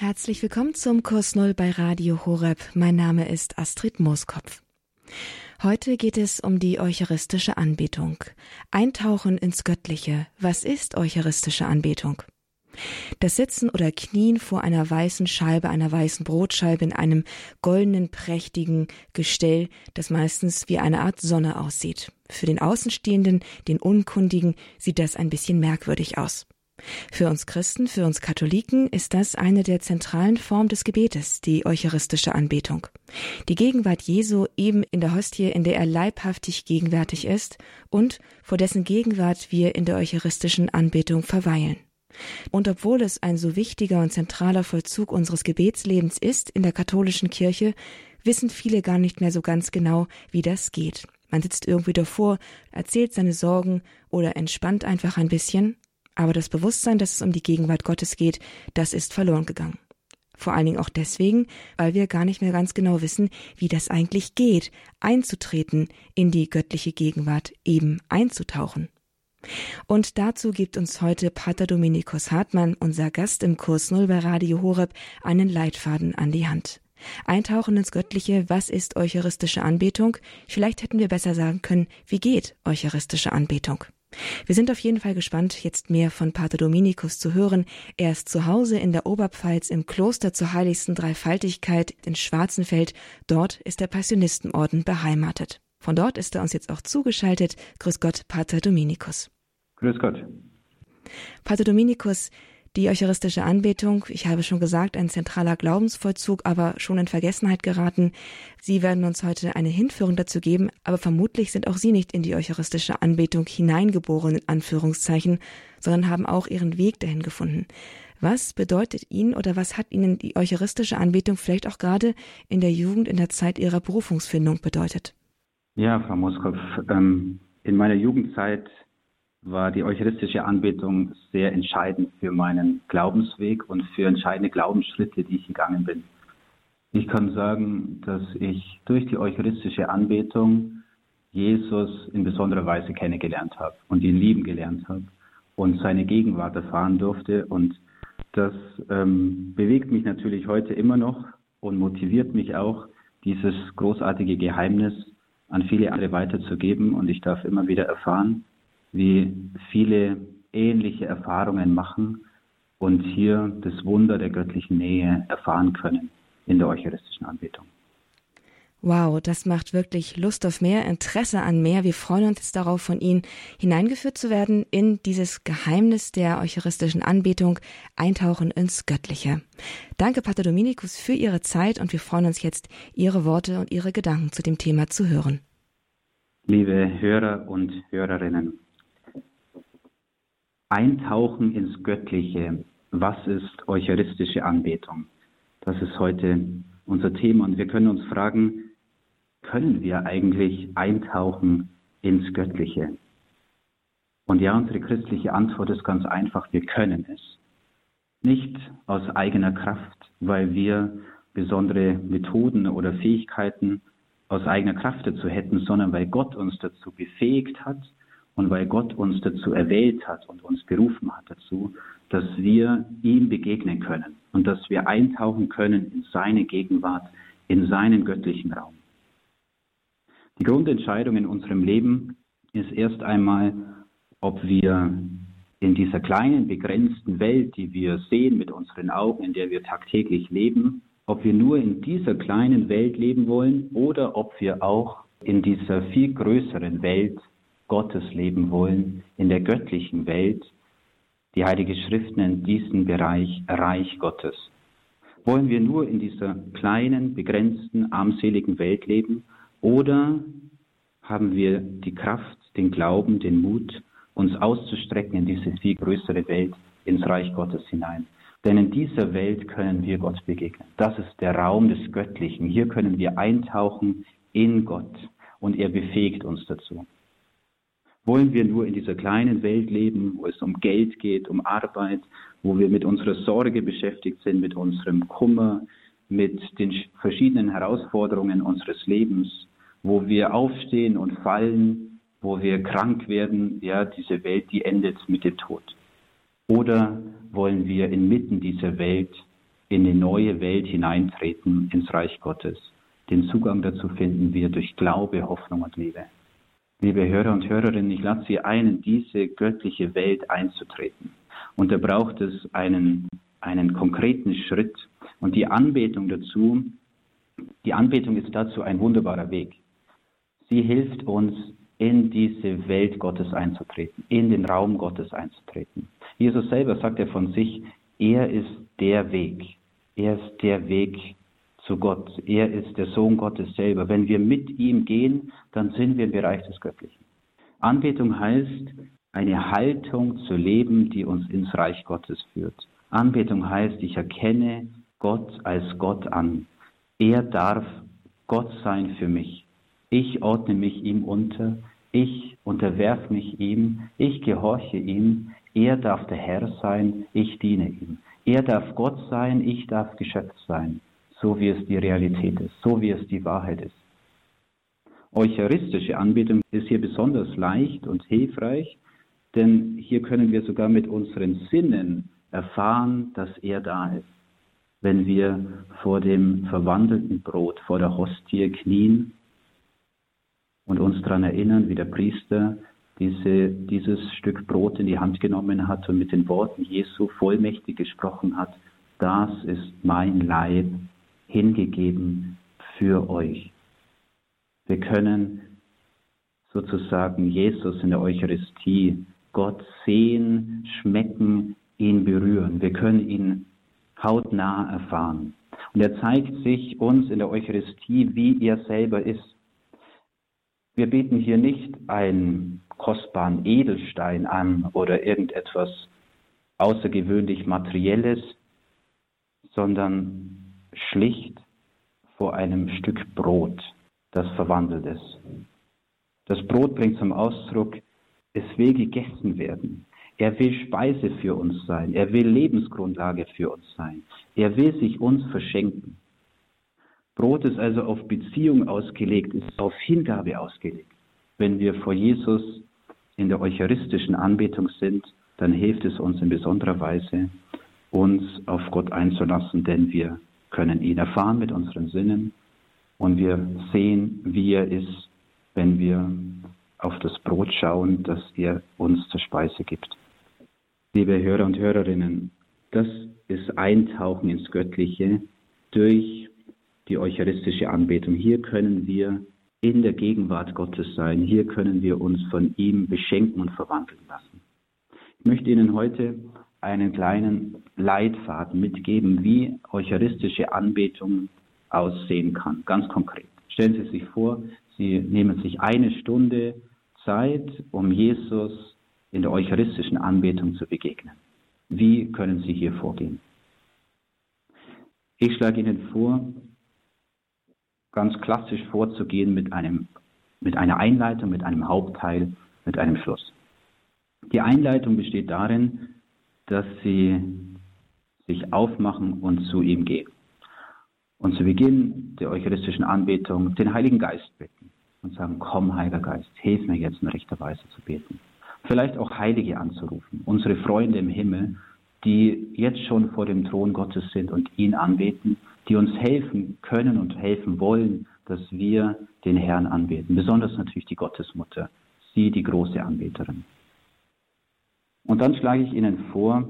Herzlich willkommen zum Kurs Null bei Radio Horeb. Mein Name ist Astrid Mooskopf. Heute geht es um die eucharistische Anbetung. Eintauchen ins Göttliche. Was ist eucharistische Anbetung? Das Sitzen oder Knien vor einer weißen Scheibe, einer weißen Brotscheibe in einem goldenen, prächtigen Gestell, das meistens wie eine Art Sonne aussieht. Für den Außenstehenden, den Unkundigen, sieht das ein bisschen merkwürdig aus. Für uns Christen, für uns Katholiken ist das eine der zentralen Formen des Gebetes, die eucharistische Anbetung. Die Gegenwart Jesu eben in der Hostie, in der er leibhaftig gegenwärtig ist und vor dessen Gegenwart wir in der eucharistischen Anbetung verweilen. Und obwohl es ein so wichtiger und zentraler Vollzug unseres Gebetslebens ist in der katholischen Kirche, wissen viele gar nicht mehr so ganz genau, wie das geht. Man sitzt irgendwie davor, erzählt seine Sorgen oder entspannt einfach ein bisschen aber das Bewusstsein, dass es um die Gegenwart Gottes geht, das ist verloren gegangen. Vor allen Dingen auch deswegen, weil wir gar nicht mehr ganz genau wissen, wie das eigentlich geht, einzutreten in die göttliche Gegenwart, eben einzutauchen. Und dazu gibt uns heute Pater Dominikus Hartmann, unser Gast im Kurs Null bei Radio Horeb, einen Leitfaden an die Hand. Eintauchen ins Göttliche, was ist eucharistische Anbetung? Vielleicht hätten wir besser sagen können, wie geht eucharistische Anbetung? Wir sind auf jeden Fall gespannt, jetzt mehr von Pater Dominikus zu hören. Er ist zu Hause in der Oberpfalz im Kloster zur heiligsten Dreifaltigkeit in Schwarzenfeld. Dort ist der Passionistenorden beheimatet. Von dort ist er uns jetzt auch zugeschaltet. Grüß Gott, Pater Dominikus. Grüß Gott. Pater Dominikus, die eucharistische Anbetung, ich habe schon gesagt, ein zentraler Glaubensvollzug, aber schon in Vergessenheit geraten. Sie werden uns heute eine Hinführung dazu geben, aber vermutlich sind auch Sie nicht in die eucharistische Anbetung hineingeboren, in Anführungszeichen, sondern haben auch Ihren Weg dahin gefunden. Was bedeutet Ihnen oder was hat Ihnen die eucharistische Anbetung vielleicht auch gerade in der Jugend, in der Zeit Ihrer Berufungsfindung bedeutet? Ja, Frau Moskopf, ähm, in meiner Jugendzeit war die eucharistische Anbetung sehr entscheidend für meinen Glaubensweg und für entscheidende Glaubensschritte, die ich gegangen bin. Ich kann sagen, dass ich durch die eucharistische Anbetung Jesus in besonderer Weise kennengelernt habe und ihn lieben gelernt habe und seine Gegenwart erfahren durfte. Und das ähm, bewegt mich natürlich heute immer noch und motiviert mich auch, dieses großartige Geheimnis an viele andere weiterzugeben. Und ich darf immer wieder erfahren, wie viele ähnliche Erfahrungen machen und hier das Wunder der göttlichen Nähe erfahren können in der eucharistischen Anbetung. Wow, das macht wirklich Lust auf mehr, Interesse an mehr. Wir freuen uns jetzt darauf, von Ihnen hineingeführt zu werden in dieses Geheimnis der eucharistischen Anbetung, eintauchen ins Göttliche. Danke, Pater Dominikus, für Ihre Zeit und wir freuen uns jetzt, Ihre Worte und Ihre Gedanken zu dem Thema zu hören. Liebe Hörer und Hörerinnen, Eintauchen ins Göttliche. Was ist eucharistische Anbetung? Das ist heute unser Thema und wir können uns fragen, können wir eigentlich eintauchen ins Göttliche? Und ja, unsere christliche Antwort ist ganz einfach, wir können es. Nicht aus eigener Kraft, weil wir besondere Methoden oder Fähigkeiten aus eigener Kraft dazu hätten, sondern weil Gott uns dazu befähigt hat und weil Gott uns dazu erwählt hat und uns berufen hat dazu, dass wir ihm begegnen können und dass wir eintauchen können in seine Gegenwart, in seinen göttlichen Raum. Die Grundentscheidung in unserem Leben ist erst einmal, ob wir in dieser kleinen, begrenzten Welt, die wir sehen mit unseren Augen, in der wir tagtäglich leben, ob wir nur in dieser kleinen Welt leben wollen oder ob wir auch in dieser viel größeren Welt Gottes leben wollen, in der göttlichen Welt. Die Heilige Schrift nennt diesen Bereich Reich Gottes. Wollen wir nur in dieser kleinen, begrenzten, armseligen Welt leben oder haben wir die Kraft, den Glauben, den Mut, uns auszustrecken in diese viel größere Welt, ins Reich Gottes hinein? Denn in dieser Welt können wir Gott begegnen. Das ist der Raum des Göttlichen. Hier können wir eintauchen in Gott und er befähigt uns dazu. Wollen wir nur in dieser kleinen Welt leben, wo es um Geld geht, um Arbeit, wo wir mit unserer Sorge beschäftigt sind, mit unserem Kummer, mit den verschiedenen Herausforderungen unseres Lebens, wo wir aufstehen und fallen, wo wir krank werden, ja, diese Welt, die endet mit dem Tod. Oder wollen wir inmitten dieser Welt in die neue Welt hineintreten, ins Reich Gottes. Den Zugang dazu finden wir durch Glaube, Hoffnung und Liebe. Liebe Hörer und Hörerinnen, ich lade Sie ein, in diese göttliche Welt einzutreten. Und da braucht es einen, einen konkreten Schritt. Und die Anbetung dazu, die Anbetung ist dazu ein wunderbarer Weg. Sie hilft uns, in diese Welt Gottes einzutreten, in den Raum Gottes einzutreten. Jesus selber sagt ja von sich, er ist der Weg. Er ist der Weg zu Gott. Er ist der Sohn Gottes selber. Wenn wir mit ihm gehen, dann sind wir im Bereich des Göttlichen. Anbetung heißt, eine Haltung zu leben, die uns ins Reich Gottes führt. Anbetung heißt, ich erkenne Gott als Gott an. Er darf Gott sein für mich. Ich ordne mich ihm unter. Ich unterwerfe mich ihm. Ich gehorche ihm. Er darf der Herr sein. Ich diene ihm. Er darf Gott sein. Ich darf Geschöpf sein. So wie es die Realität ist. So wie es die Wahrheit ist. Eucharistische Anbetung ist hier besonders leicht und hilfreich, denn hier können wir sogar mit unseren Sinnen erfahren, dass er da ist. Wenn wir vor dem verwandelten Brot, vor der Hostie knien und uns daran erinnern, wie der Priester diese, dieses Stück Brot in die Hand genommen hat und mit den Worten Jesu vollmächtig gesprochen hat, das ist mein Leib hingegeben für euch. Wir können sozusagen Jesus in der Eucharistie Gott sehen, schmecken, ihn berühren. Wir können ihn hautnah erfahren. Und er zeigt sich uns in der Eucharistie, wie er selber ist. Wir beten hier nicht einen kostbaren Edelstein an oder irgendetwas außergewöhnlich Materielles, sondern schlicht vor einem Stück Brot, das verwandelt ist. Das Brot bringt zum Ausdruck, es will gegessen werden. Er will Speise für uns sein. Er will Lebensgrundlage für uns sein. Er will sich uns verschenken. Brot ist also auf Beziehung ausgelegt, ist auf Hingabe ausgelegt. Wenn wir vor Jesus in der eucharistischen Anbetung sind, dann hilft es uns in besonderer Weise, uns auf Gott einzulassen, denn wir können ihn erfahren mit unseren Sinnen und wir sehen, wie er ist, wenn wir auf das Brot schauen, das er uns zur Speise gibt. Liebe Hörer und Hörerinnen, das ist Eintauchen ins Göttliche durch die eucharistische Anbetung. Hier können wir in der Gegenwart Gottes sein. Hier können wir uns von ihm beschenken und verwandeln lassen. Ich möchte Ihnen heute einen kleinen Leitfaden mitgeben, wie eucharistische Anbetung aussehen kann, ganz konkret. Stellen Sie sich vor, Sie nehmen sich eine Stunde Zeit, um Jesus in der eucharistischen Anbetung zu begegnen. Wie können Sie hier vorgehen? Ich schlage Ihnen vor, ganz klassisch vorzugehen mit, einem, mit einer Einleitung, mit einem Hauptteil, mit einem Schluss. Die Einleitung besteht darin, dass Sie sich aufmachen und zu ihm gehen. Und zu Beginn der eucharistischen Anbetung den Heiligen Geist bitten und sagen, komm Heiliger Geist, hilf mir jetzt in rechter Weise zu beten. Vielleicht auch Heilige anzurufen, unsere Freunde im Himmel, die jetzt schon vor dem Thron Gottes sind und ihn anbeten, die uns helfen können und helfen wollen, dass wir den Herrn anbeten. Besonders natürlich die Gottesmutter, sie die große Anbeterin. Und dann schlage ich Ihnen vor,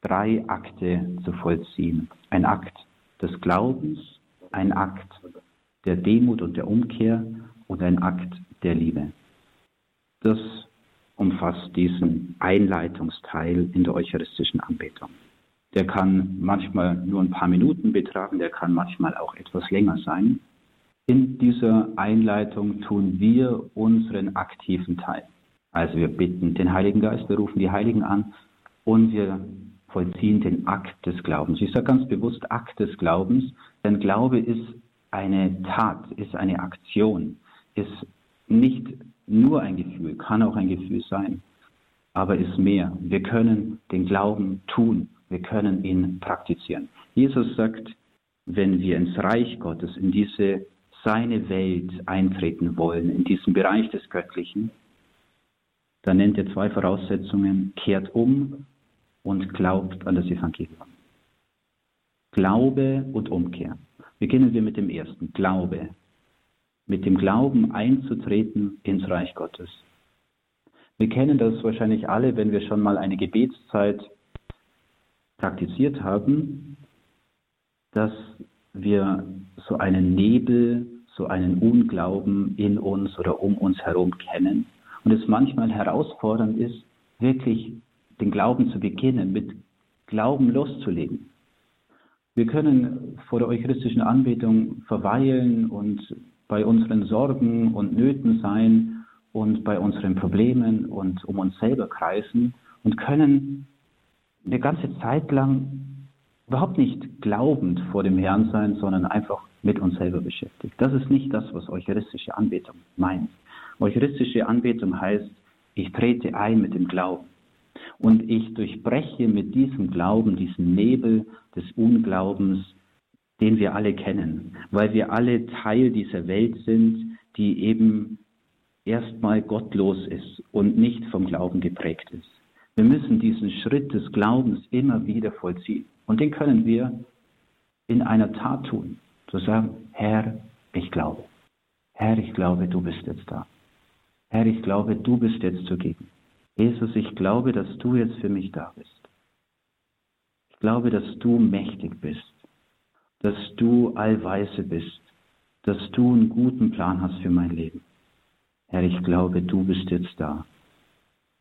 drei Akte zu vollziehen. Ein Akt des Glaubens, ein Akt der Demut und der Umkehr und ein Akt der Liebe. Das umfasst diesen Einleitungsteil in der eucharistischen Anbetung. Der kann manchmal nur ein paar Minuten betragen, der kann manchmal auch etwas länger sein. In dieser Einleitung tun wir unseren aktiven Teil. Also wir bitten den Heiligen Geist, wir rufen die Heiligen an und wir vollziehen den Akt des Glaubens. Ich sage ganz bewusst Akt des Glaubens, denn Glaube ist eine Tat, ist eine Aktion, ist nicht nur ein Gefühl, kann auch ein Gefühl sein, aber ist mehr. Wir können den Glauben tun, wir können ihn praktizieren. Jesus sagt, wenn wir ins Reich Gottes, in diese seine Welt eintreten wollen, in diesen Bereich des Göttlichen, dann nennt er zwei Voraussetzungen, kehrt um und glaubt an das Evangelium. Glaube und Umkehr. Beginnen wir mit dem ersten, Glaube. Mit dem Glauben einzutreten ins Reich Gottes. Wir kennen das wahrscheinlich alle, wenn wir schon mal eine Gebetszeit praktiziert haben, dass wir so einen Nebel, so einen Unglauben in uns oder um uns herum kennen und es manchmal herausfordernd ist, wirklich den Glauben zu beginnen, mit Glauben loszulegen. Wir können vor der eucharistischen Anbetung verweilen und bei unseren Sorgen und Nöten sein und bei unseren Problemen und um uns selber kreisen und können eine ganze Zeit lang überhaupt nicht glaubend vor dem Herrn sein, sondern einfach mit uns selber beschäftigt. Das ist nicht das, was eucharistische Anbetung meint. Eucharistische Anbetung heißt, ich trete ein mit dem Glauben und ich durchbreche mit diesem Glauben diesen Nebel des Unglaubens, den wir alle kennen, weil wir alle Teil dieser Welt sind, die eben erstmal gottlos ist und nicht vom Glauben geprägt ist. Wir müssen diesen Schritt des Glaubens immer wieder vollziehen. Und den können wir in einer Tat tun. Zu sagen, Herr, ich glaube. Herr, ich glaube, du bist jetzt da. Herr, ich glaube, du bist jetzt zugegen. Jesus, ich glaube, dass du jetzt für mich da bist. Ich glaube, dass du mächtig bist, dass du allweise bist, dass du einen guten Plan hast für mein Leben. Herr, ich glaube, du bist jetzt da.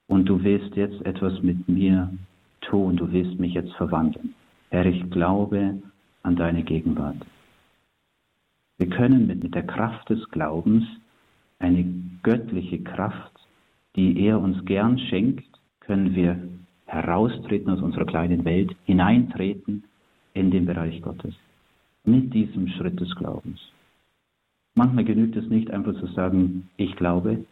Und du willst jetzt etwas mit mir tun, du willst mich jetzt verwandeln. Herr, ich glaube an deine Gegenwart. Wir können mit, mit der Kraft des Glaubens eine göttliche Kraft die er uns gern schenkt, können wir heraustreten aus unserer kleinen Welt, hineintreten in den Bereich Gottes. Mit diesem Schritt des Glaubens. Manchmal genügt es nicht einfach zu sagen, ich glaube,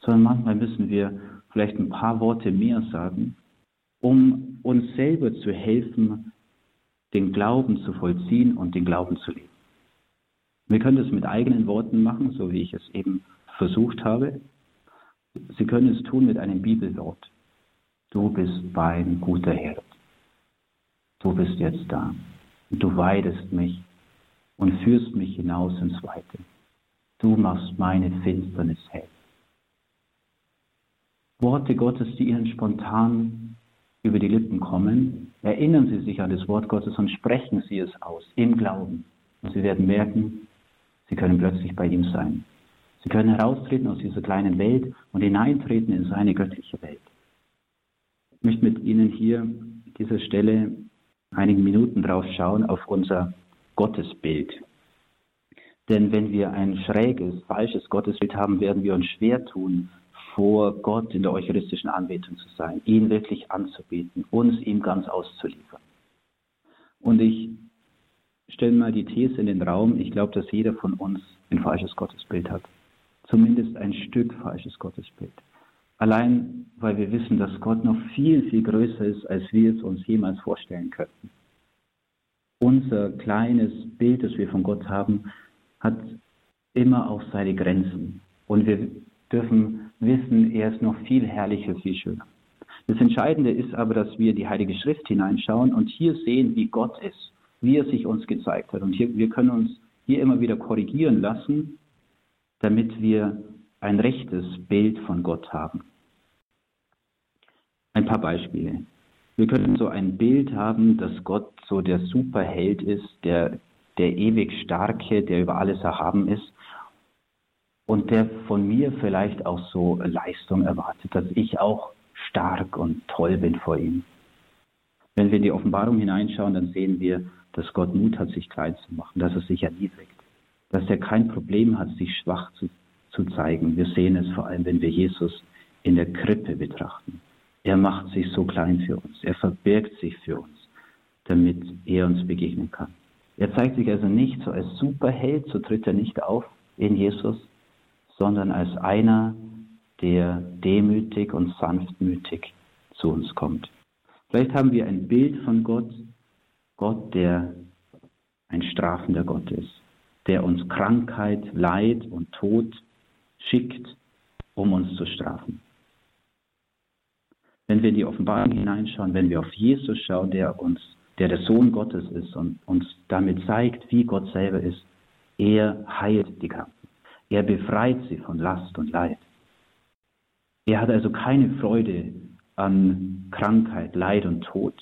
sondern manchmal müssen wir vielleicht ein paar Worte mehr sagen, um uns selber zu helfen, den Glauben zu vollziehen und den Glauben zu leben. Wir können das mit eigenen Worten machen, so wie ich es eben versucht habe. Sie können es tun mit einem Bibelwort. Du bist mein guter Herd. Du bist jetzt da. Du weidest mich und führst mich hinaus ins Weite. Du machst meine Finsternis hell. Worte Gottes, die Ihnen spontan über die Lippen kommen, erinnern Sie sich an das Wort Gottes und sprechen Sie es aus im Glauben. Und Sie werden merken, Sie können plötzlich bei ihm sein. Sie können heraustreten aus dieser kleinen Welt und hineintreten in seine göttliche Welt. Ich möchte mit Ihnen hier an dieser Stelle einige Minuten drauf schauen auf unser Gottesbild. Denn wenn wir ein schräges, falsches Gottesbild haben, werden wir uns schwer tun, vor Gott in der eucharistischen Anbetung zu sein, ihn wirklich anzubieten, uns ihm ganz auszuliefern. Und ich stelle mal die These in den Raum, ich glaube, dass jeder von uns ein falsches Gottesbild hat zumindest ein Stück falsches Gottesbild. Allein, weil wir wissen, dass Gott noch viel, viel größer ist, als wir es uns jemals vorstellen könnten. Unser kleines Bild, das wir von Gott haben, hat immer auch seine Grenzen. Und wir dürfen wissen, er ist noch viel herrlicher, viel schöner. Das Entscheidende ist aber, dass wir die Heilige Schrift hineinschauen und hier sehen, wie Gott ist, wie er sich uns gezeigt hat. Und hier, wir können uns hier immer wieder korrigieren lassen damit wir ein rechtes Bild von Gott haben. Ein paar Beispiele. Wir können so ein Bild haben, dass Gott so der Superheld ist, der, der ewig Starke, der über alles erhaben ist und der von mir vielleicht auch so Leistung erwartet, dass ich auch stark und toll bin vor ihm. Wenn wir in die Offenbarung hineinschauen, dann sehen wir, dass Gott Mut hat, sich klein zu machen, dass er sich erniedrigt dass er kein Problem hat, sich schwach zu, zu zeigen. Wir sehen es vor allem, wenn wir Jesus in der Krippe betrachten. Er macht sich so klein für uns. Er verbirgt sich für uns, damit er uns begegnen kann. Er zeigt sich also nicht so als Superheld, so tritt er nicht auf in Jesus, sondern als einer, der demütig und sanftmütig zu uns kommt. Vielleicht haben wir ein Bild von Gott, Gott, der ein strafender Gott ist, der uns Krankheit, Leid und Tod schickt, um uns zu strafen. Wenn wir in die Offenbarung hineinschauen, wenn wir auf Jesus schauen, der uns der der Sohn Gottes ist und uns damit zeigt, wie Gott selber ist, er heilt die Kranken. Er befreit sie von Last und Leid. Er hat also keine Freude an Krankheit, Leid und Tod.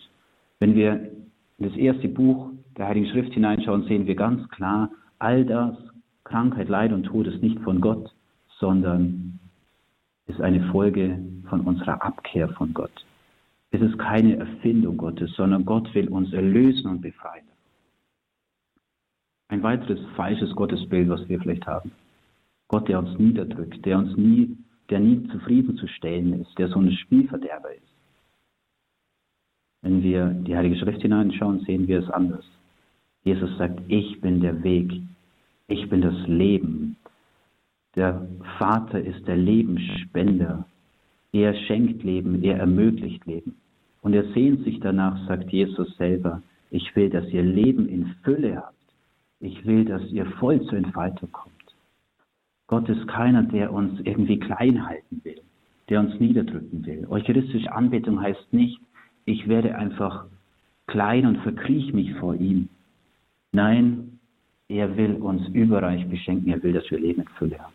Wenn wir in das erste Buch der Heiligen Schrift hineinschauen, sehen wir ganz klar, all das, Krankheit, Leid und Tod ist nicht von Gott, sondern ist eine Folge von unserer Abkehr von Gott. Es ist keine Erfindung Gottes, sondern Gott will uns erlösen und befreien. Ein weiteres falsches Gottesbild, was wir vielleicht haben. Gott, der uns niederdrückt, der uns nie, der nie zufriedenzustellen ist, der so ein Spielverderber ist. Wenn wir die Heilige Schrift hineinschauen, sehen wir es anders. Jesus sagt, ich bin der Weg, ich bin das Leben. Der Vater ist der Lebensspender. Er schenkt Leben, er ermöglicht Leben. Und er sehnt sich danach, sagt Jesus selber, ich will, dass ihr Leben in Fülle habt. Ich will, dass ihr voll zur Entfaltung kommt. Gott ist keiner, der uns irgendwie klein halten will, der uns niederdrücken will. Eucharistische Anbetung heißt nicht, ich werde einfach klein und verkriech mich vor ihm. Nein, er will uns überreich beschenken, er will, dass wir Leben in Fülle haben.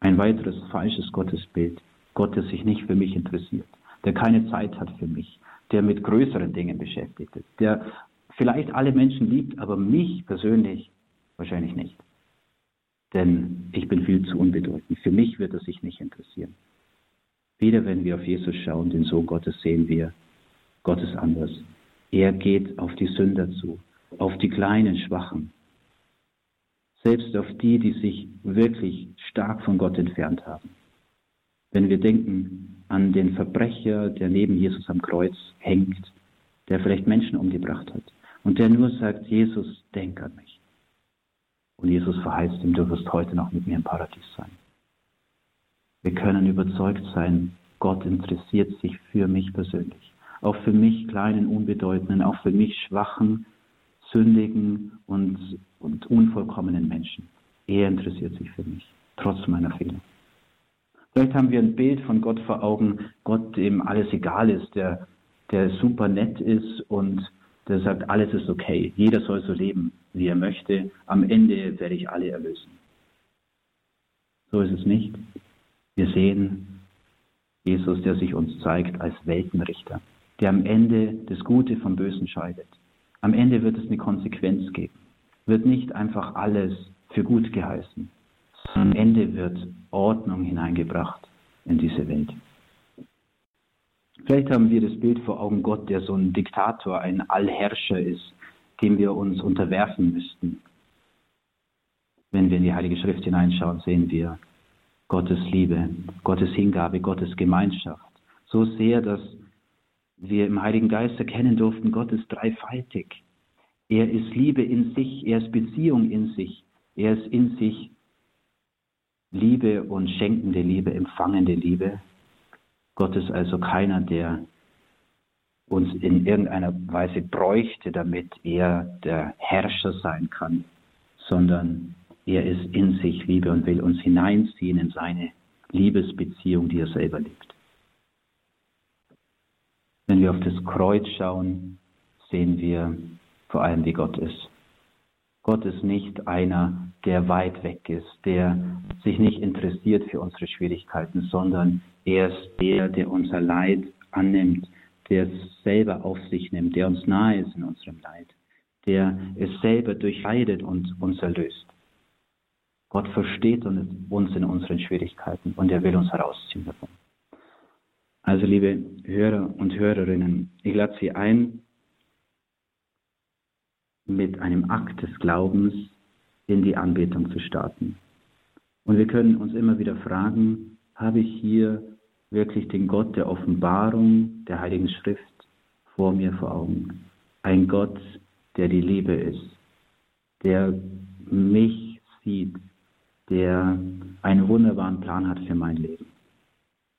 Ein weiteres falsches Gottesbild, Gott, der sich nicht für mich interessiert, der keine Zeit hat für mich, der mit größeren Dingen beschäftigt ist, der vielleicht alle Menschen liebt, aber mich persönlich wahrscheinlich nicht. Denn ich bin viel zu unbedeutend. Für mich wird er sich nicht interessieren. Wieder wenn wir auf Jesus schauen, den Sohn Gottes, sehen wir, Gott ist anders. Er geht auf die Sünder zu, auf die kleinen Schwachen, selbst auf die, die sich wirklich stark von Gott entfernt haben. Wenn wir denken an den Verbrecher, der neben Jesus am Kreuz hängt, der vielleicht Menschen umgebracht hat und der nur sagt, Jesus, denk an mich. Und Jesus verheißt ihm, du wirst heute noch mit mir im Paradies sein. Wir können überzeugt sein, Gott interessiert sich für mich persönlich. Auch für mich kleinen, unbedeutenden, auch für mich schwachen, sündigen und, und unvollkommenen Menschen. Er interessiert sich für mich, trotz meiner Fehler. Vielleicht haben wir ein Bild von Gott vor Augen, Gott, dem alles egal ist, der, der super nett ist und der sagt, alles ist okay, jeder soll so leben, wie er möchte, am Ende werde ich alle erlösen. So ist es nicht. Wir sehen Jesus, der sich uns zeigt als Weltenrichter, der am Ende das Gute vom Bösen scheidet. Am Ende wird es eine Konsequenz geben, wird nicht einfach alles für gut geheißen. Am Ende wird Ordnung hineingebracht in diese Welt. Vielleicht haben wir das Bild vor Augen Gott, der so ein Diktator, ein Allherrscher ist, dem wir uns unterwerfen müssten. Wenn wir in die Heilige Schrift hineinschauen, sehen wir Gottes Liebe, Gottes Hingabe, Gottes Gemeinschaft. So sehr, dass wir im Heiligen Geist erkennen durften, Gott ist dreifaltig. Er ist Liebe in sich, er ist Beziehung in sich, er ist in sich Liebe und schenkende Liebe, empfangende Liebe, Gott ist also keiner, der uns in irgendeiner Weise bräuchte, damit er der Herrscher sein kann, sondern er ist in sich Liebe und will uns hineinziehen in seine Liebesbeziehung, die er selber liebt. Wenn wir auf das Kreuz schauen, sehen wir vor allem, wie Gott ist. Gott ist nicht einer, der weit weg ist, der sich nicht interessiert für unsere Schwierigkeiten, sondern er ist der, der unser Leid annimmt, der es selber auf sich nimmt, der uns nahe ist in unserem Leid, der es selber durchleidet und uns erlöst. Gott versteht uns in unseren Schwierigkeiten und er will uns herausziehen davon. Also liebe Hörer und Hörerinnen, ich lade Sie ein, mit einem Akt des Glaubens in die Anbetung zu starten. Und wir können uns immer wieder fragen, habe ich hier wirklich den Gott der Offenbarung der Heiligen Schrift vor mir vor Augen. Ein Gott, der die Liebe ist, der mich sieht, der einen wunderbaren Plan hat für mein Leben,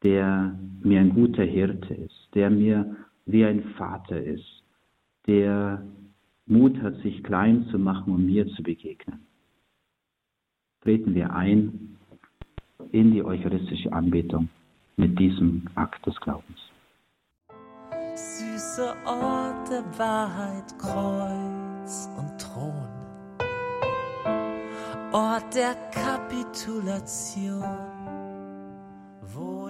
der mir ein guter Hirte ist, der mir wie ein Vater ist, der Mut hat, sich klein zu machen und mir zu begegnen. Treten wir ein in die eucharistische Anbetung mit diesem Akt des Glaubens. Süß große Ort der Wahrheit, Kreuz und Thron. Ort der Kapitulation,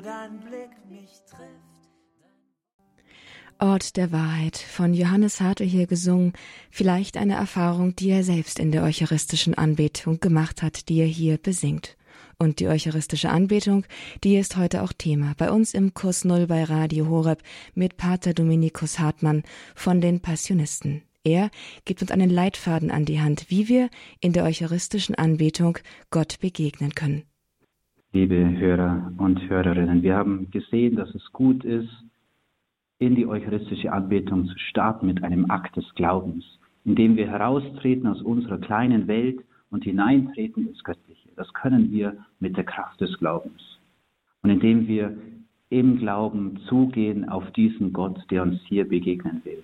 dein Blick mich trifft. Ort der Wahrheit von Johannes Hartl hier gesungen, vielleicht eine Erfahrung, die er selbst in der eucharistischen Anbetung gemacht hat, die er hier besingt. Und die eucharistische Anbetung, die ist heute auch Thema bei uns im Kurs Null bei Radio Horeb mit Pater Dominikus Hartmann von den Passionisten. Er gibt uns einen Leitfaden an die Hand, wie wir in der eucharistischen Anbetung Gott begegnen können. Liebe Hörer und Hörerinnen, wir haben gesehen, dass es gut ist, in die eucharistische Anbetung zu starten mit einem Akt des Glaubens, indem wir heraustreten aus unserer kleinen Welt und hineintreten ins Göttliche. Das können wir mit der Kraft des Glaubens. Und indem wir im Glauben zugehen auf diesen Gott, der uns hier begegnen will,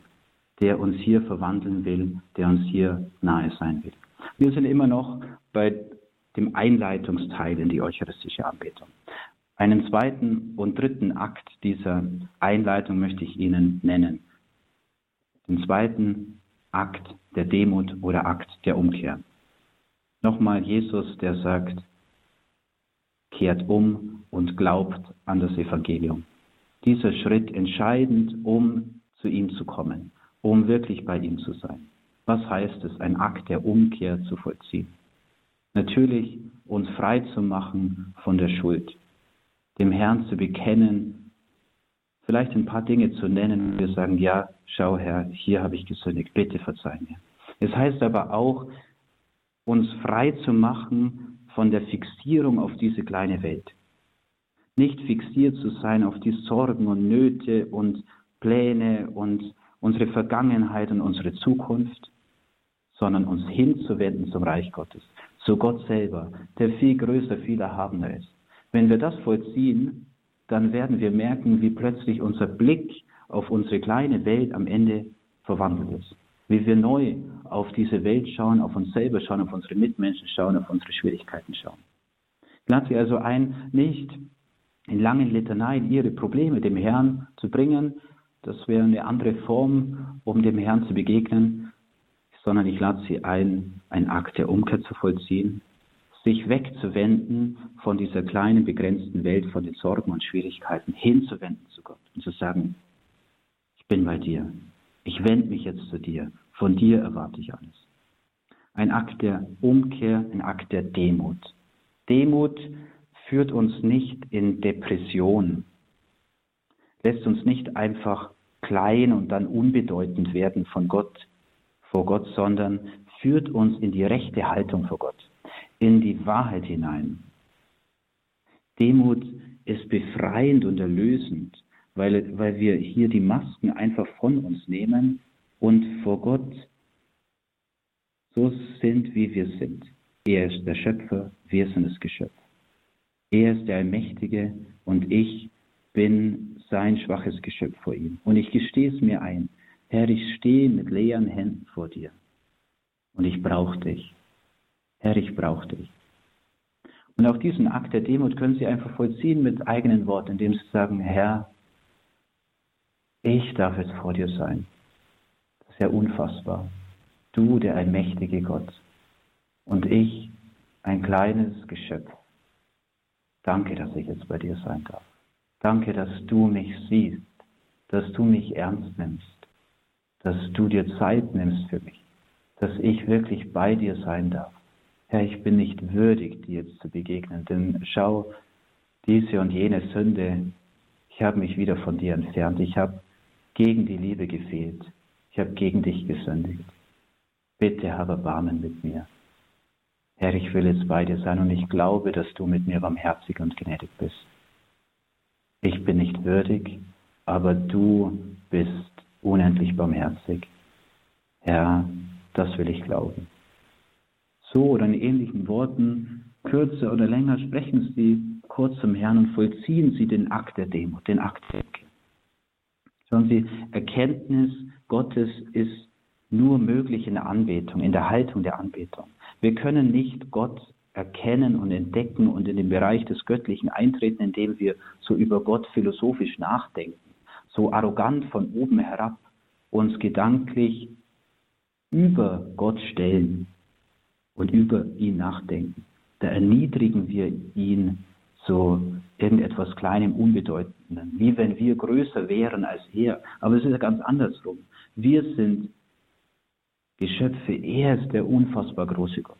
der uns hier verwandeln will, der uns hier nahe sein will. Wir sind immer noch bei dem Einleitungsteil in die eucharistische Anbetung. Einen zweiten und dritten Akt dieser Einleitung möchte ich Ihnen nennen. Den zweiten Akt der Demut oder Akt der Umkehr. Nochmal Jesus, der sagt, kehrt um und glaubt an das Evangelium. Dieser Schritt entscheidend, um zu ihm zu kommen, um wirklich bei ihm zu sein. Was heißt es, ein Akt der Umkehr zu vollziehen? Natürlich uns frei zu machen von der Schuld, dem Herrn zu bekennen, vielleicht ein paar Dinge zu nennen, wir sagen, ja, schau Herr, hier habe ich gesündigt, bitte verzeih mir. Es heißt aber auch, uns frei zu machen von der Fixierung auf diese kleine Welt. Nicht fixiert zu sein auf die Sorgen und Nöte und Pläne und unsere Vergangenheit und unsere Zukunft, sondern uns hinzuwenden zum Reich Gottes, zu Gott selber, der viel größer, viel erhabener ist. Wenn wir das vollziehen, dann werden wir merken, wie plötzlich unser Blick auf unsere kleine Welt am Ende verwandelt ist. Wie wir neu auf diese Welt schauen, auf uns selber schauen, auf unsere Mitmenschen schauen, auf unsere Schwierigkeiten schauen. Lade Sie also ein, nicht in langen Litaneien Ihre Probleme dem Herrn zu bringen. Das wäre eine andere Form, um dem Herrn zu begegnen, sondern ich lade Sie ein, einen Akt der Umkehr zu vollziehen, sich wegzuwenden von dieser kleinen, begrenzten Welt, von den Sorgen und Schwierigkeiten, hinzuwenden zu Gott und zu sagen, ich bin bei dir. Ich wende mich jetzt zu dir. Von dir erwarte ich alles. Ein Akt der Umkehr, ein Akt der Demut. Demut führt uns nicht in Depression, lässt uns nicht einfach klein und dann unbedeutend werden von Gott, vor Gott, sondern führt uns in die rechte Haltung vor Gott in die Wahrheit hinein. Demut ist befreiend und erlösend, weil, weil wir hier die Masken einfach von uns nehmen und vor Gott so sind, wie wir sind. Er ist der Schöpfer, wir sind das Geschöpf. Er ist der Allmächtige und ich bin sein schwaches Geschöpf vor ihm. Und ich gestehe es mir ein. Herr, ich stehe mit leeren Händen vor dir. Und ich brauche dich. Herr, ich brauche dich. Und auch diesen Akt der Demut können Sie einfach vollziehen mit eigenen Worten, indem Sie sagen, Herr, ich darf jetzt vor dir sein. Das ist ja unfassbar. Du, der allmächtige Gott. Und ich, ein kleines Geschöpf. Danke, dass ich jetzt bei dir sein darf. Danke, dass du mich siehst, dass du mich ernst nimmst, dass du dir Zeit nimmst für mich, dass ich wirklich bei dir sein darf. Herr, ich bin nicht würdig, dir jetzt zu begegnen, denn schau, diese und jene Sünde, ich habe mich wieder von dir entfernt, ich habe gegen die Liebe gefehlt, ich habe gegen dich gesündigt. Bitte habe Erbarmen mit mir. Herr, ich will jetzt bei dir sein und ich glaube, dass du mit mir barmherzig und gnädig bist. Ich bin nicht würdig, aber du bist unendlich barmherzig. Herr, das will ich glauben so oder in ähnlichen Worten, kürzer oder länger, sprechen Sie kurz zum Herrn und vollziehen Sie den Akt der Demut, den Akt der. Schauen Sie, Erkenntnis Gottes ist nur möglich in der Anbetung, in der Haltung der Anbetung. Wir können nicht Gott erkennen und entdecken und in den Bereich des Göttlichen eintreten, indem wir so über Gott philosophisch nachdenken, so arrogant von oben herab uns gedanklich über Gott stellen und über ihn nachdenken. Da erniedrigen wir ihn zu irgendetwas Kleinem, Unbedeutenden, wie wenn wir größer wären als er. Aber es ist ja ganz andersrum. Wir sind Geschöpfe, er ist der unfassbar große Gott.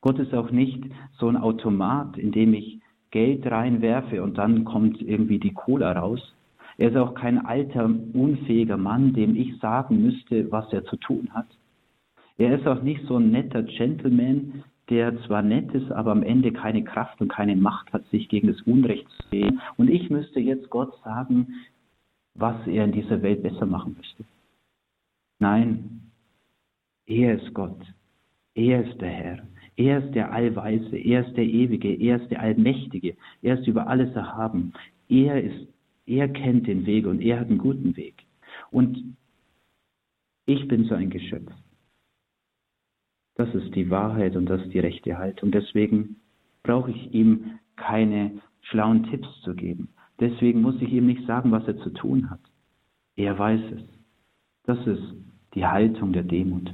Gott ist auch nicht so ein Automat, in dem ich Geld reinwerfe und dann kommt irgendwie die Cola raus. Er ist auch kein alter, unfähiger Mann, dem ich sagen müsste, was er zu tun hat. Er ist auch nicht so ein netter Gentleman, der zwar nett ist, aber am Ende keine Kraft und keine Macht hat, sich gegen das Unrecht zu wehren. Und ich müsste jetzt Gott sagen, was er in dieser Welt besser machen müsste. Nein, er ist Gott. Er ist der Herr. Er ist der Allweise, er ist der Ewige, er ist der Allmächtige, er ist über alles erhaben. Er ist, er kennt den Weg und er hat einen guten Weg. Und ich bin so ein Geschöpf. Das ist die Wahrheit und das ist die rechte Haltung. Deswegen brauche ich ihm keine schlauen Tipps zu geben. Deswegen muss ich ihm nicht sagen, was er zu tun hat. Er weiß es. Das ist die Haltung der Demut.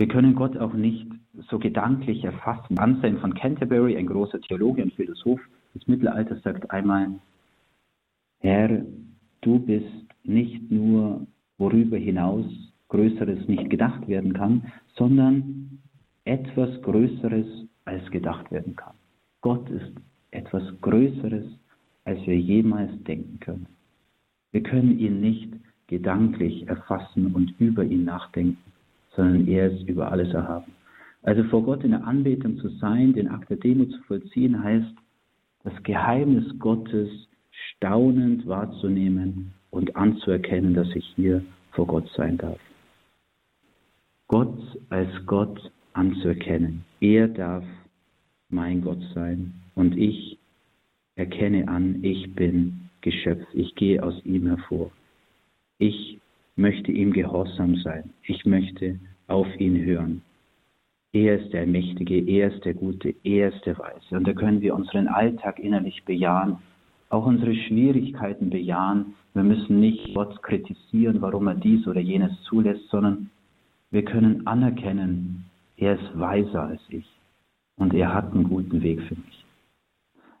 Wir können Gott auch nicht so gedanklich erfassen. Anselm von Canterbury, ein großer Theologe und Philosoph des Mittelalters, sagt einmal, Herr, du bist nicht nur, worüber hinaus Größeres nicht gedacht werden kann, sondern etwas Größeres als gedacht werden kann. Gott ist etwas Größeres, als wir jemals denken können. Wir können ihn nicht gedanklich erfassen und über ihn nachdenken sondern er ist über alles erhaben. Also vor Gott in der Anbetung zu sein, den Akt der Demut zu vollziehen, heißt, das Geheimnis Gottes staunend wahrzunehmen und anzuerkennen, dass ich hier vor Gott sein darf. Gott als Gott anzuerkennen. Er darf mein Gott sein und ich erkenne an, ich bin Geschöpf, ich gehe aus ihm hervor. Ich möchte ihm gehorsam sein. Ich möchte auf ihn hören. Er ist der Mächtige, er ist der Gute, er ist der Weise. Und da können wir unseren Alltag innerlich bejahen, auch unsere Schwierigkeiten bejahen. Wir müssen nicht Gott kritisieren, warum er dies oder jenes zulässt, sondern wir können anerkennen, er ist weiser als ich und er hat einen guten Weg für mich.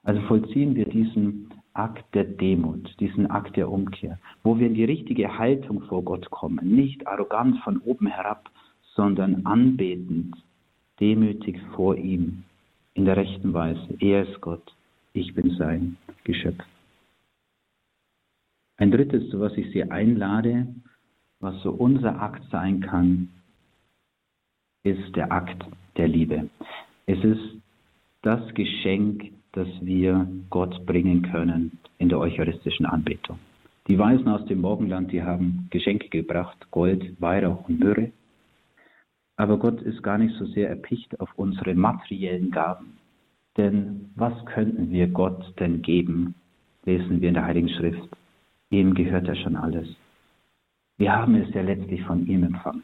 Also vollziehen wir diesen Akt der Demut, diesen Akt der Umkehr, wo wir in die richtige Haltung vor Gott kommen, nicht arrogant von oben herab, sondern anbetend, demütig vor ihm, in der rechten Weise. Er ist Gott, ich bin sein Geschöpf. Ein drittes, zu was ich Sie einlade, was so unser Akt sein kann, ist der Akt der Liebe. Es ist das Geschenk das wir Gott bringen können in der eucharistischen Anbetung. Die Weisen aus dem Morgenland, die haben Geschenke gebracht, Gold, Weihrauch und Myrrhe. Aber Gott ist gar nicht so sehr erpicht auf unsere materiellen Gaben. Denn was könnten wir Gott denn geben, lesen wir in der Heiligen Schrift. Ihm gehört ja schon alles. Wir haben es ja letztlich von ihm empfangen.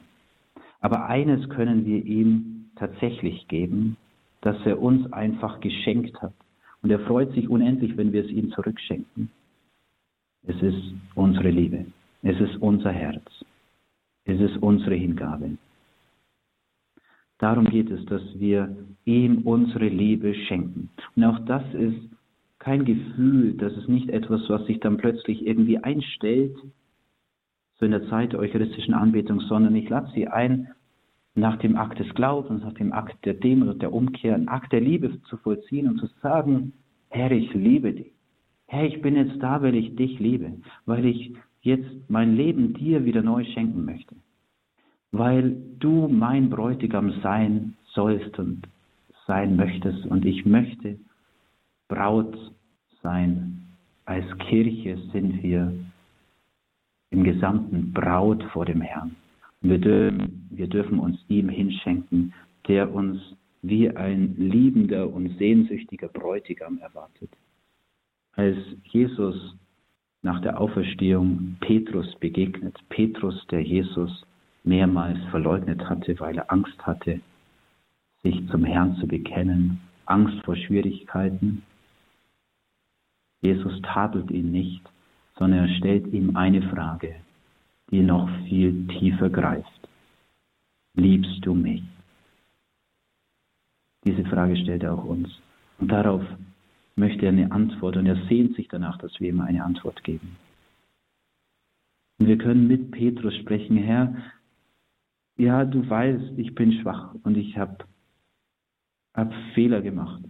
Aber eines können wir ihm tatsächlich geben, dass er uns einfach geschenkt hat. Und er freut sich unendlich, wenn wir es ihm zurückschenken. Es ist unsere Liebe. Es ist unser Herz. Es ist unsere Hingabe. Darum geht es, dass wir ihm unsere Liebe schenken. Und auch das ist kein Gefühl, das ist nicht etwas, was sich dann plötzlich irgendwie einstellt, so in der Zeit der eucharistischen Anbetung, sondern ich lade sie ein, nach dem Akt des Glaubens, nach dem Akt der Demut, der Umkehr, einen Akt der Liebe zu vollziehen und zu sagen, Herr, ich liebe dich. Herr, ich bin jetzt da, weil ich dich liebe, weil ich jetzt mein Leben dir wieder neu schenken möchte, weil du mein Bräutigam sein sollst und sein möchtest und ich möchte Braut sein. Als Kirche sind wir im gesamten Braut vor dem Herrn. Wir dürfen, wir dürfen uns ihm hinschenken, der uns wie ein liebender und sehnsüchtiger Bräutigam erwartet. Als Jesus nach der Auferstehung Petrus begegnet, Petrus, der Jesus mehrmals verleugnet hatte, weil er Angst hatte, sich zum Herrn zu bekennen, Angst vor Schwierigkeiten. Jesus tadelt ihn nicht, sondern er stellt ihm eine Frage, die noch viel tiefer greift. Liebst du mich? Diese Frage stellt er auch uns. Und darauf möchte er eine Antwort und er sehnt sich danach, dass wir ihm eine Antwort geben. Und wir können mit Petrus sprechen, Herr, ja, du weißt, ich bin schwach und ich habe hab Fehler gemacht.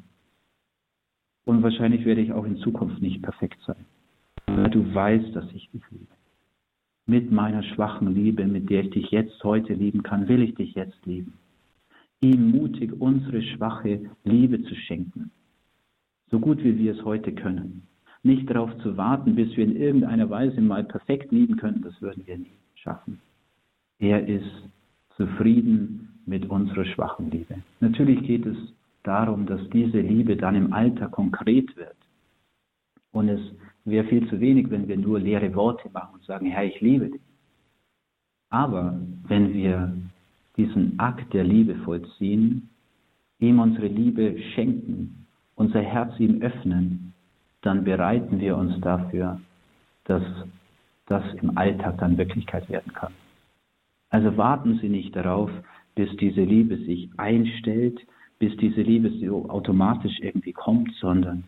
Und wahrscheinlich werde ich auch in Zukunft nicht perfekt sein. Aber du weißt, dass ich dich liebe. Mit meiner schwachen Liebe, mit der ich dich jetzt heute lieben kann, will ich dich jetzt lieben. Ihm mutig unsere schwache Liebe zu schenken. So gut wie wir es heute können. Nicht darauf zu warten, bis wir in irgendeiner Weise mal perfekt lieben könnten, das würden wir nie schaffen. Er ist zufrieden mit unserer schwachen Liebe. Natürlich geht es darum, dass diese Liebe dann im Alter konkret wird. Und es wäre viel zu wenig, wenn wir nur leere Worte machen und sagen, Herr, ich liebe dich. Aber wenn wir diesen Akt der Liebe vollziehen, ihm unsere Liebe schenken, unser Herz ihm öffnen, dann bereiten wir uns dafür, dass das im Alltag dann Wirklichkeit werden kann. Also warten Sie nicht darauf, bis diese Liebe sich einstellt, bis diese Liebe so automatisch irgendwie kommt, sondern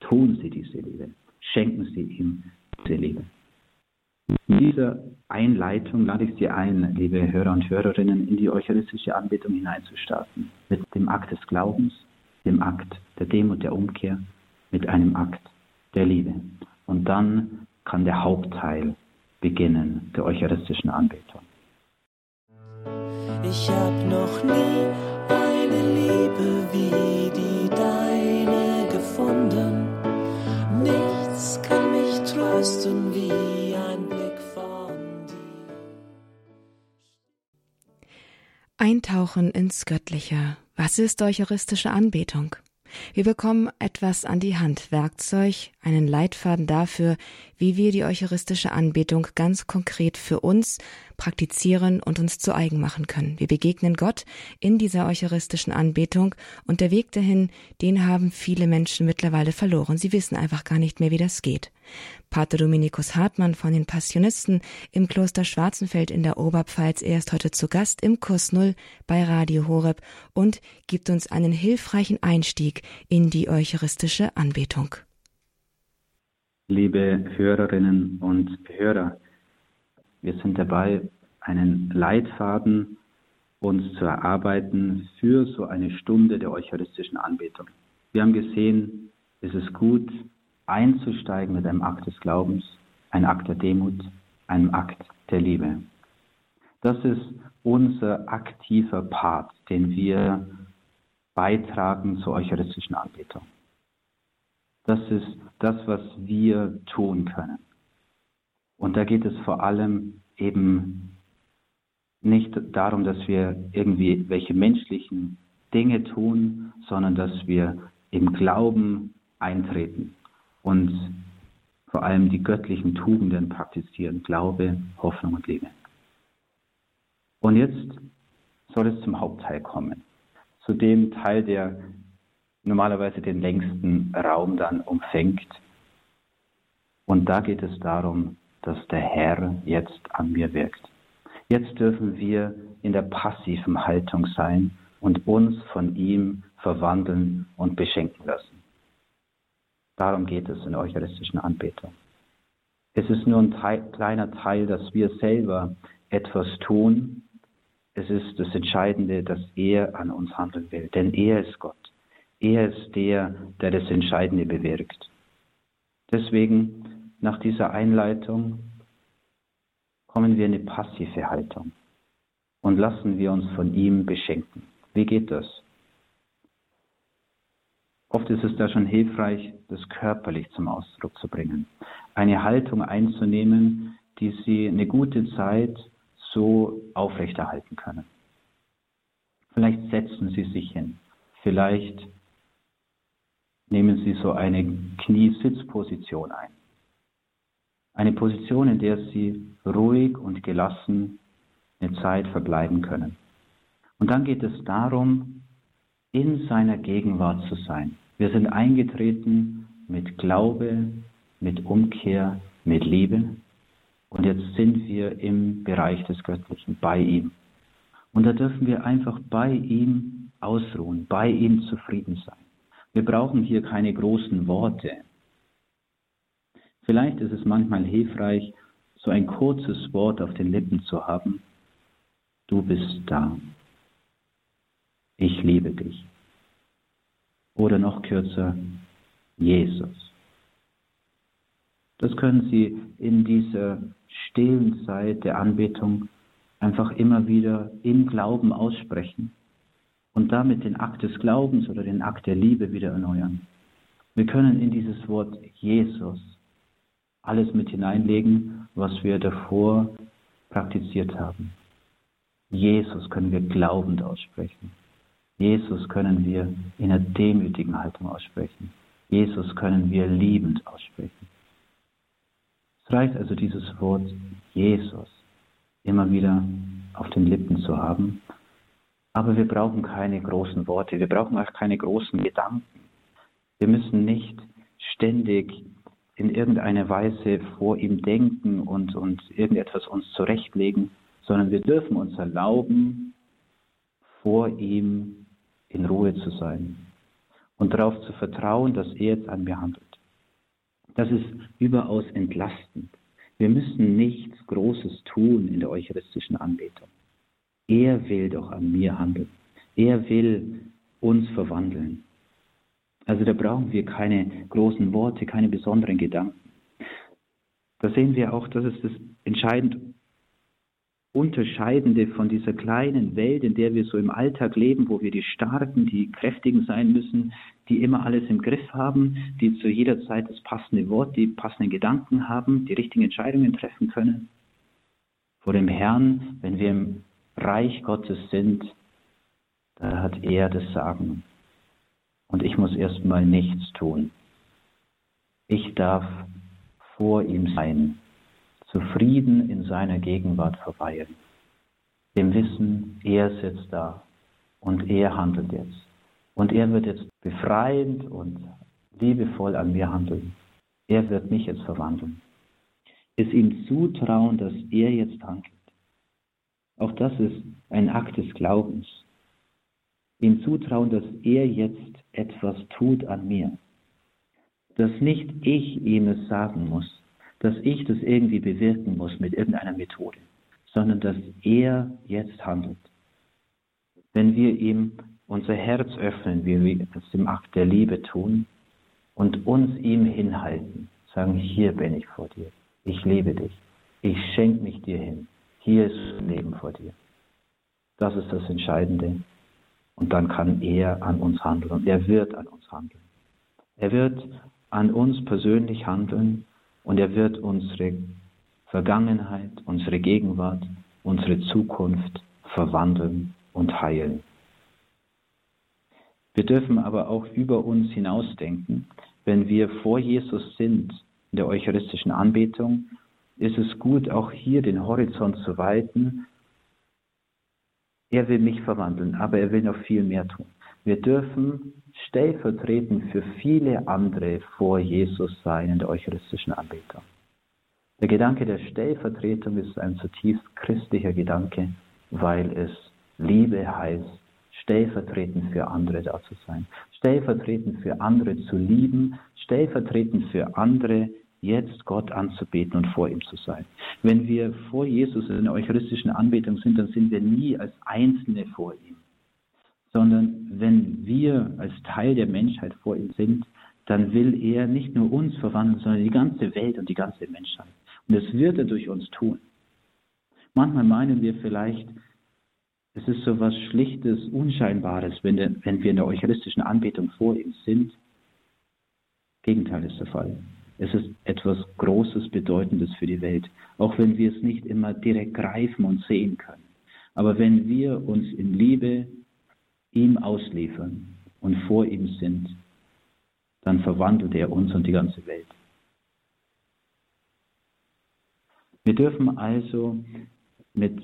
tun Sie diese Liebe, schenken Sie ihm diese Liebe. In dieser Einleitung lade ich Sie ein, liebe Hörer und Hörerinnen, in die eucharistische Anbetung hineinzustarten. Mit dem Akt des Glaubens, dem Akt der Demut, der Umkehr, mit einem Akt der Liebe. Und dann kann der Hauptteil beginnen der eucharistischen Anbetung. Ich hab noch nie eine Liebe wie die deine gefunden. Nichts kann mich trösten wie ein Blick von dir. Eintauchen ins Göttliche. Was ist eucharistische Anbetung? Wir bekommen etwas an die Hand, Werkzeug, einen Leitfaden dafür, wie wir die eucharistische Anbetung ganz konkret für uns praktizieren und uns zu eigen machen können. Wir begegnen Gott in dieser eucharistischen Anbetung und der Weg dahin, den haben viele Menschen mittlerweile verloren. Sie wissen einfach gar nicht mehr, wie das geht. Pater Dominikus Hartmann von den Passionisten im Kloster Schwarzenfeld in der Oberpfalz, er ist heute zu Gast im Kurs Null bei Radio Horeb und gibt uns einen hilfreichen Einstieg in die eucharistische Anbetung. Liebe Hörerinnen und Hörer, wir sind dabei, einen Leitfaden uns zu erarbeiten für so eine Stunde der eucharistischen Anbetung. Wir haben gesehen, es ist gut, einzusteigen mit einem Akt des Glaubens, einem Akt der Demut, einem Akt der Liebe. Das ist unser aktiver Part, den wir beitragen zur eucharistischen Anbetung. Das ist das, was wir tun können. Und da geht es vor allem eben nicht darum, dass wir irgendwie welche menschlichen Dinge tun, sondern dass wir im Glauben eintreten und vor allem die göttlichen Tugenden praktizieren, Glaube, Hoffnung und Liebe. Und jetzt soll es zum Hauptteil kommen, zu dem Teil, der normalerweise den längsten Raum dann umfängt. Und da geht es darum, dass der Herr jetzt an mir wirkt. Jetzt dürfen wir in der passiven Haltung sein und uns von ihm verwandeln und beschenken lassen. Darum geht es in der eucharistischen Anbetung. Es ist nur ein Teil, kleiner Teil, dass wir selber etwas tun. Es ist das Entscheidende, dass er an uns handeln will, denn er ist Gott. Er ist der, der das Entscheidende bewirkt. Deswegen, nach dieser Einleitung, kommen wir in eine passive Haltung und lassen wir uns von ihm beschenken. Wie geht das? Oft ist es da schon hilfreich, das körperlich zum Ausdruck zu bringen. Eine Haltung einzunehmen, die Sie eine gute Zeit so aufrechterhalten können. Vielleicht setzen Sie sich hin. Vielleicht nehmen Sie so eine Kniesitzposition ein. Eine Position, in der Sie ruhig und gelassen eine Zeit verbleiben können. Und dann geht es darum, in seiner Gegenwart zu sein. Wir sind eingetreten mit Glaube, mit Umkehr, mit Liebe und jetzt sind wir im Bereich des Göttlichen bei ihm. Und da dürfen wir einfach bei ihm ausruhen, bei ihm zufrieden sein. Wir brauchen hier keine großen Worte. Vielleicht ist es manchmal hilfreich, so ein kurzes Wort auf den Lippen zu haben. Du bist da. Ich liebe dich. Oder noch kürzer, Jesus. Das können Sie in dieser stillen Zeit der Anbetung einfach immer wieder im Glauben aussprechen und damit den Akt des Glaubens oder den Akt der Liebe wieder erneuern. Wir können in dieses Wort Jesus alles mit hineinlegen, was wir davor praktiziert haben. Jesus können wir glaubend aussprechen. Jesus können wir in einer demütigen Haltung aussprechen. Jesus können wir liebend aussprechen. Es reicht also dieses Wort Jesus immer wieder auf den Lippen zu haben. Aber wir brauchen keine großen Worte, wir brauchen auch keine großen Gedanken. Wir müssen nicht ständig in irgendeiner Weise vor ihm denken und, und irgendetwas uns zurechtlegen, sondern wir dürfen uns erlauben, vor ihm in Ruhe zu sein und darauf zu vertrauen, dass er jetzt an mir handelt. Das ist überaus entlastend. Wir müssen nichts Großes tun in der eucharistischen Anbetung. Er will doch an mir handeln. Er will uns verwandeln. Also da brauchen wir keine großen Worte, keine besonderen Gedanken. Da sehen wir auch, das ist das entscheidend Unterscheidende von dieser kleinen Welt, in der wir so im Alltag leben, wo wir die Starken, die Kräftigen sein müssen, die immer alles im Griff haben, die zu jeder Zeit das passende Wort, die passenden Gedanken haben, die richtigen Entscheidungen treffen können. Vor dem Herrn, wenn wir im Reich Gottes sind, da hat er das Sagen. Und ich muss erstmal nichts tun. Ich darf vor ihm sein zufrieden in seiner Gegenwart verweilen. Dem Wissen, er sitzt da und er handelt jetzt. Und er wird jetzt befreiend und liebevoll an mir handeln. Er wird mich jetzt verwandeln. Es ihm zutrauen, dass er jetzt handelt. Auch das ist ein Akt des Glaubens. Ihm zutrauen, dass er jetzt etwas tut an mir. Dass nicht ich ihm es sagen muss, dass ich das irgendwie bewirken muss mit irgendeiner Methode, sondern dass er jetzt handelt. Wenn wir ihm unser Herz öffnen, wie wir es im Akt der Liebe tun, und uns ihm hinhalten, sagen, hier bin ich vor dir, ich liebe dich, ich schenke mich dir hin, hier ist Leben vor dir. Das ist das Entscheidende. Und dann kann er an uns handeln und er wird an uns handeln. Er wird an uns persönlich handeln und er wird unsere Vergangenheit, unsere Gegenwart, unsere Zukunft verwandeln und heilen. Wir dürfen aber auch über uns hinausdenken. Wenn wir vor Jesus sind in der eucharistischen Anbetung, ist es gut, auch hier den Horizont zu weiten. Er will mich verwandeln, aber er will noch viel mehr tun. Wir dürfen stellvertretend für viele andere vor Jesus sein in der eucharistischen Anbetung. Der Gedanke der Stellvertretung ist ein zutiefst christlicher Gedanke, weil es Liebe heißt, stellvertretend für andere da zu sein, stellvertretend für andere zu lieben, stellvertretend für andere jetzt Gott anzubeten und vor ihm zu sein. Wenn wir vor Jesus in der eucharistischen Anbetung sind, dann sind wir nie als Einzelne vor ihm sondern wenn wir als Teil der Menschheit vor ihm sind, dann will er nicht nur uns verwandeln, sondern die ganze Welt und die ganze Menschheit. Und das wird er durch uns tun. Manchmal meinen wir vielleicht, es ist so etwas Schlichtes, Unscheinbares, wenn, wenn wir in der eucharistischen Anbetung vor ihm sind. Gegenteil ist der Fall. Es ist etwas Großes, Bedeutendes für die Welt, auch wenn wir es nicht immer direkt greifen und sehen können. Aber wenn wir uns in Liebe ihm ausliefern und vor ihm sind, dann verwandelt er uns und die ganze Welt. Wir dürfen also mit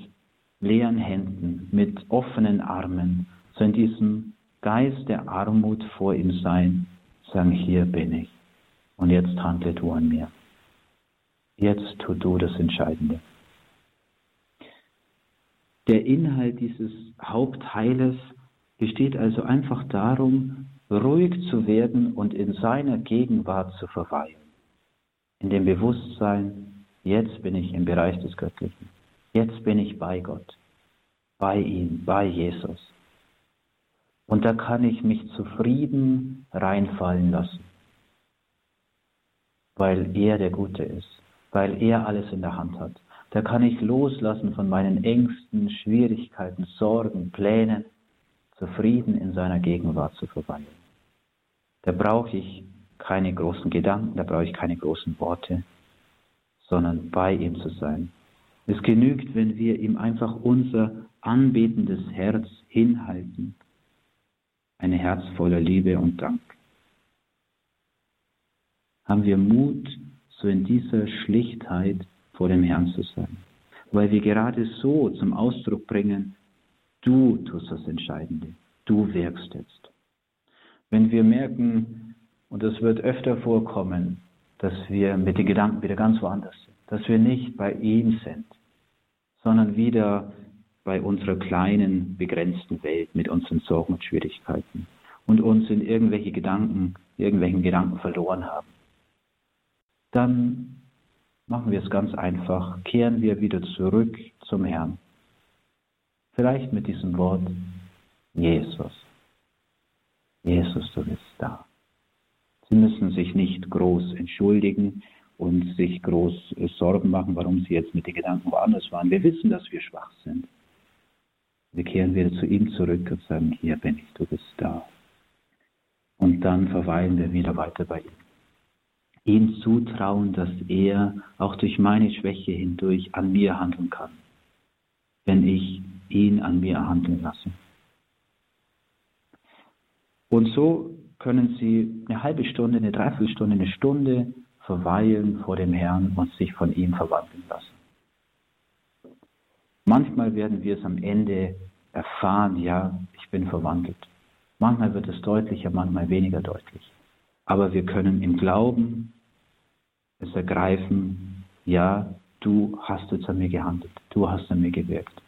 leeren Händen, mit offenen Armen, so in diesem Geist der Armut vor ihm sein, sagen, hier bin ich und jetzt handle du an mir. Jetzt tu du das Entscheidende. Der Inhalt dieses Hauptteiles besteht also einfach darum, ruhig zu werden und in seiner Gegenwart zu verweilen. In dem Bewusstsein, jetzt bin ich im Bereich des Göttlichen. Jetzt bin ich bei Gott, bei ihm, bei Jesus. Und da kann ich mich zufrieden reinfallen lassen, weil er der Gute ist, weil er alles in der Hand hat. Da kann ich loslassen von meinen Ängsten, Schwierigkeiten, Sorgen, Plänen, zufrieden in seiner Gegenwart zu verweilen. Da brauche ich keine großen Gedanken, da brauche ich keine großen Worte, sondern bei ihm zu sein. Es genügt, wenn wir ihm einfach unser anbetendes Herz hinhalten. Ein Herz voller Liebe und Dank. Haben wir Mut, so in dieser Schlichtheit vor dem Herrn zu sein. Weil wir gerade so zum Ausdruck bringen, du tust das Entscheidende, du wirkst jetzt. Wenn wir merken, und es wird öfter vorkommen, dass wir mit den Gedanken wieder ganz woanders sind, dass wir nicht bei ihm sind, sondern wieder bei unserer kleinen, begrenzten Welt mit unseren Sorgen und Schwierigkeiten und uns in irgendwelche Gedanken, irgendwelchen Gedanken verloren haben. Dann machen wir es ganz einfach, kehren wir wieder zurück zum Herrn. Vielleicht mit diesem Wort Jesus. Jesus, du bist da. Sie müssen sich nicht groß entschuldigen und sich groß Sorgen machen, warum sie jetzt mit den Gedanken woanders waren. Wir wissen, dass wir schwach sind. Wir kehren wieder zu ihm zurück und sagen, hier bin ich, du bist da. Und dann verweilen wir wieder weiter bei ihm ihm zutrauen, dass er auch durch meine Schwäche hindurch an mir handeln kann, wenn ich ihn an mir handeln lasse. Und so können Sie eine halbe Stunde, eine Dreiviertelstunde, eine Stunde verweilen vor dem Herrn und sich von ihm verwandeln lassen. Manchmal werden wir es am Ende erfahren, ja, ich bin verwandelt. Manchmal wird es deutlicher, manchmal weniger deutlich. Aber wir können im Glauben es ergreifen, ja, du hast jetzt an mir gehandelt, du hast an mir gewirkt.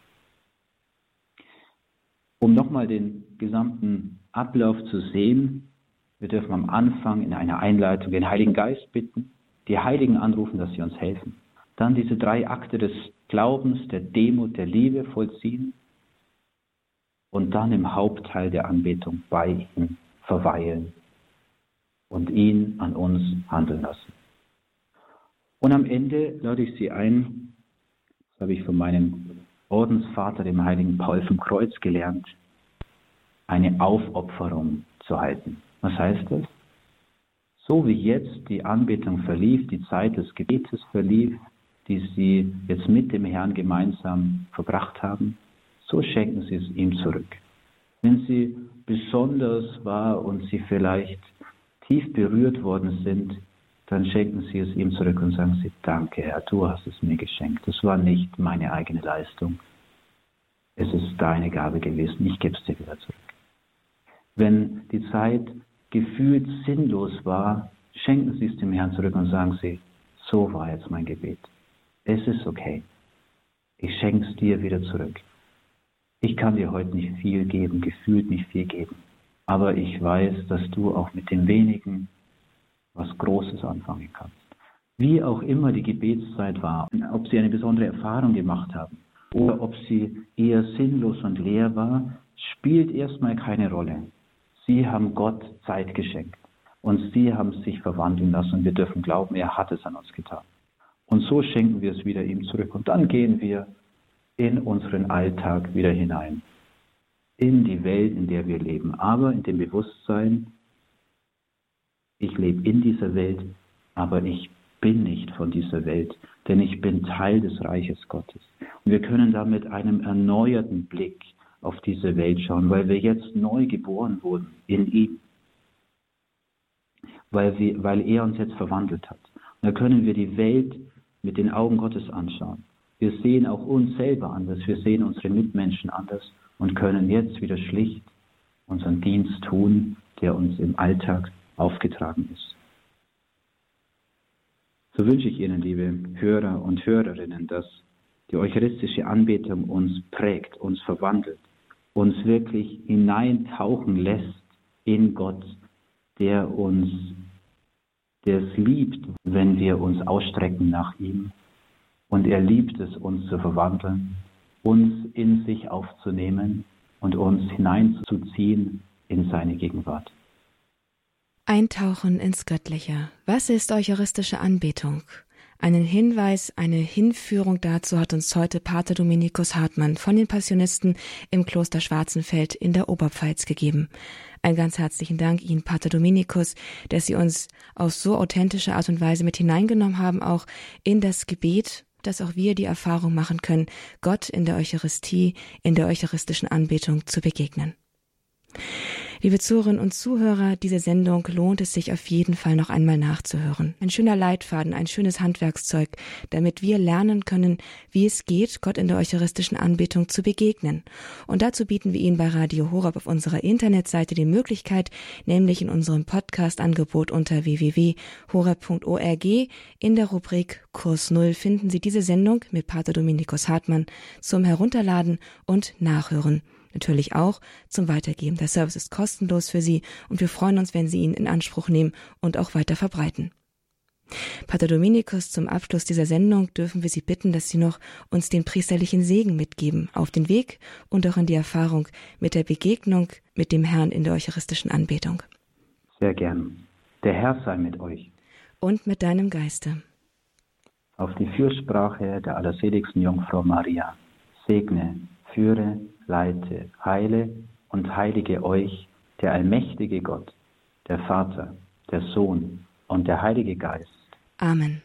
Um nochmal den gesamten Ablauf zu sehen, wir dürfen am Anfang in einer Einleitung den Heiligen Geist bitten, die Heiligen anrufen, dass sie uns helfen. Dann diese drei Akte des Glaubens, der Demut, der Liebe vollziehen und dann im Hauptteil der Anbetung bei ihm verweilen und ihn an uns handeln lassen. Und am Ende lade ich Sie ein, das habe ich von meinem Ordensvater, dem heiligen Paul vom Kreuz gelernt, eine Aufopferung zu halten. Was heißt das? So wie jetzt die Anbetung verlief, die Zeit des Gebetes verlief, die Sie jetzt mit dem Herrn gemeinsam verbracht haben, so schenken Sie es ihm zurück. Wenn sie besonders war und Sie vielleicht tief berührt worden sind, dann schenken Sie es ihm zurück und sagen Sie, danke Herr, du hast es mir geschenkt. Das war nicht meine eigene Leistung. Es ist deine Gabe gewesen, ich gebe es dir wieder zurück. Wenn die Zeit gefühlt sinnlos war, schenken Sie es dem Herrn zurück und sagen Sie, so war jetzt mein Gebet. Es ist okay. Ich schenke es dir wieder zurück. Ich kann dir heute nicht viel geben, gefühlt nicht viel geben. Aber ich weiß, dass du auch mit dem wenigen was Großes anfangen kannst. Wie auch immer die Gebetszeit war, ob sie eine besondere Erfahrung gemacht haben oder ob sie eher sinnlos und leer war, spielt erstmal keine Rolle. Sie haben Gott Zeit geschenkt und sie haben sich verwandeln lassen und wir dürfen glauben, er hat es an uns getan. Und so schenken wir es wieder ihm zurück und dann gehen wir in unseren Alltag wieder hinein, in die Welt, in der wir leben, aber in dem Bewusstsein, ich lebe in dieser Welt, aber ich bin nicht von dieser Welt, denn ich bin Teil des Reiches Gottes. Und wir können da mit einem erneuerten Blick auf diese Welt schauen, weil wir jetzt neu geboren wurden in ihm, weil, wir, weil er uns jetzt verwandelt hat. Und da können wir die Welt mit den Augen Gottes anschauen. Wir sehen auch uns selber anders, wir sehen unsere Mitmenschen anders und können jetzt wieder schlicht unseren Dienst tun, der uns im Alltag aufgetragen ist. So wünsche ich Ihnen, liebe Hörer und Hörerinnen, dass die eucharistische Anbetung uns prägt, uns verwandelt, uns wirklich hineintauchen lässt in Gott, der uns, der es liebt, wenn wir uns ausstrecken nach ihm. Und er liebt es, uns zu verwandeln, uns in sich aufzunehmen und uns hineinzuziehen in seine Gegenwart. Eintauchen ins Göttliche. Was ist eucharistische Anbetung? Einen Hinweis, eine Hinführung dazu hat uns heute Pater Dominikus Hartmann von den Passionisten im Kloster Schwarzenfeld in der Oberpfalz gegeben. Ein ganz herzlichen Dank Ihnen, Pater Dominikus, dass Sie uns auf so authentische Art und Weise mit hineingenommen haben, auch in das Gebet, dass auch wir die Erfahrung machen können, Gott in der Eucharistie, in der eucharistischen Anbetung zu begegnen. Liebe Zuhörerinnen und Zuhörer, diese Sendung lohnt es sich auf jeden Fall noch einmal nachzuhören. Ein schöner Leitfaden, ein schönes Handwerkszeug, damit wir lernen können, wie es geht, Gott in der eucharistischen Anbetung zu begegnen. Und dazu bieten wir Ihnen bei Radio Horab auf unserer Internetseite die Möglichkeit, nämlich in unserem Podcast-Angebot unter www.horab.org in der Rubrik Kurs Null finden Sie diese Sendung mit Pater Dominikus Hartmann zum Herunterladen und Nachhören natürlich auch zum Weitergeben. Der Service ist kostenlos für Sie und wir freuen uns, wenn Sie ihn in Anspruch nehmen und auch weiter verbreiten. Pater Dominikus, zum Abschluss dieser Sendung dürfen wir Sie bitten, dass Sie noch uns den priesterlichen Segen mitgeben auf den Weg und auch in die Erfahrung mit der Begegnung mit dem Herrn in der eucharistischen Anbetung. Sehr gern. Der Herr sei mit euch. Und mit deinem Geiste. Auf die Fürsprache der allerseligsten Jungfrau Maria segne, führe, leite, heile und heilige euch der allmächtige Gott, der Vater, der Sohn und der Heilige Geist. Amen.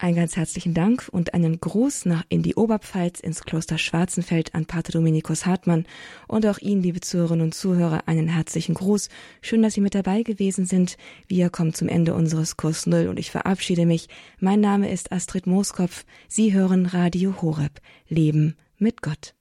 Einen ganz herzlichen Dank und einen Gruß nach in die Oberpfalz ins Kloster Schwarzenfeld an Pater Dominikus Hartmann und auch Ihnen, liebe Zuhörerinnen und Zuhörer, einen herzlichen Gruß. Schön, dass Sie mit dabei gewesen sind. Wir kommen zum Ende unseres Kurs Null und ich verabschiede mich. Mein Name ist Astrid Mooskopf. Sie hören Radio Horeb. Leben mit Gott.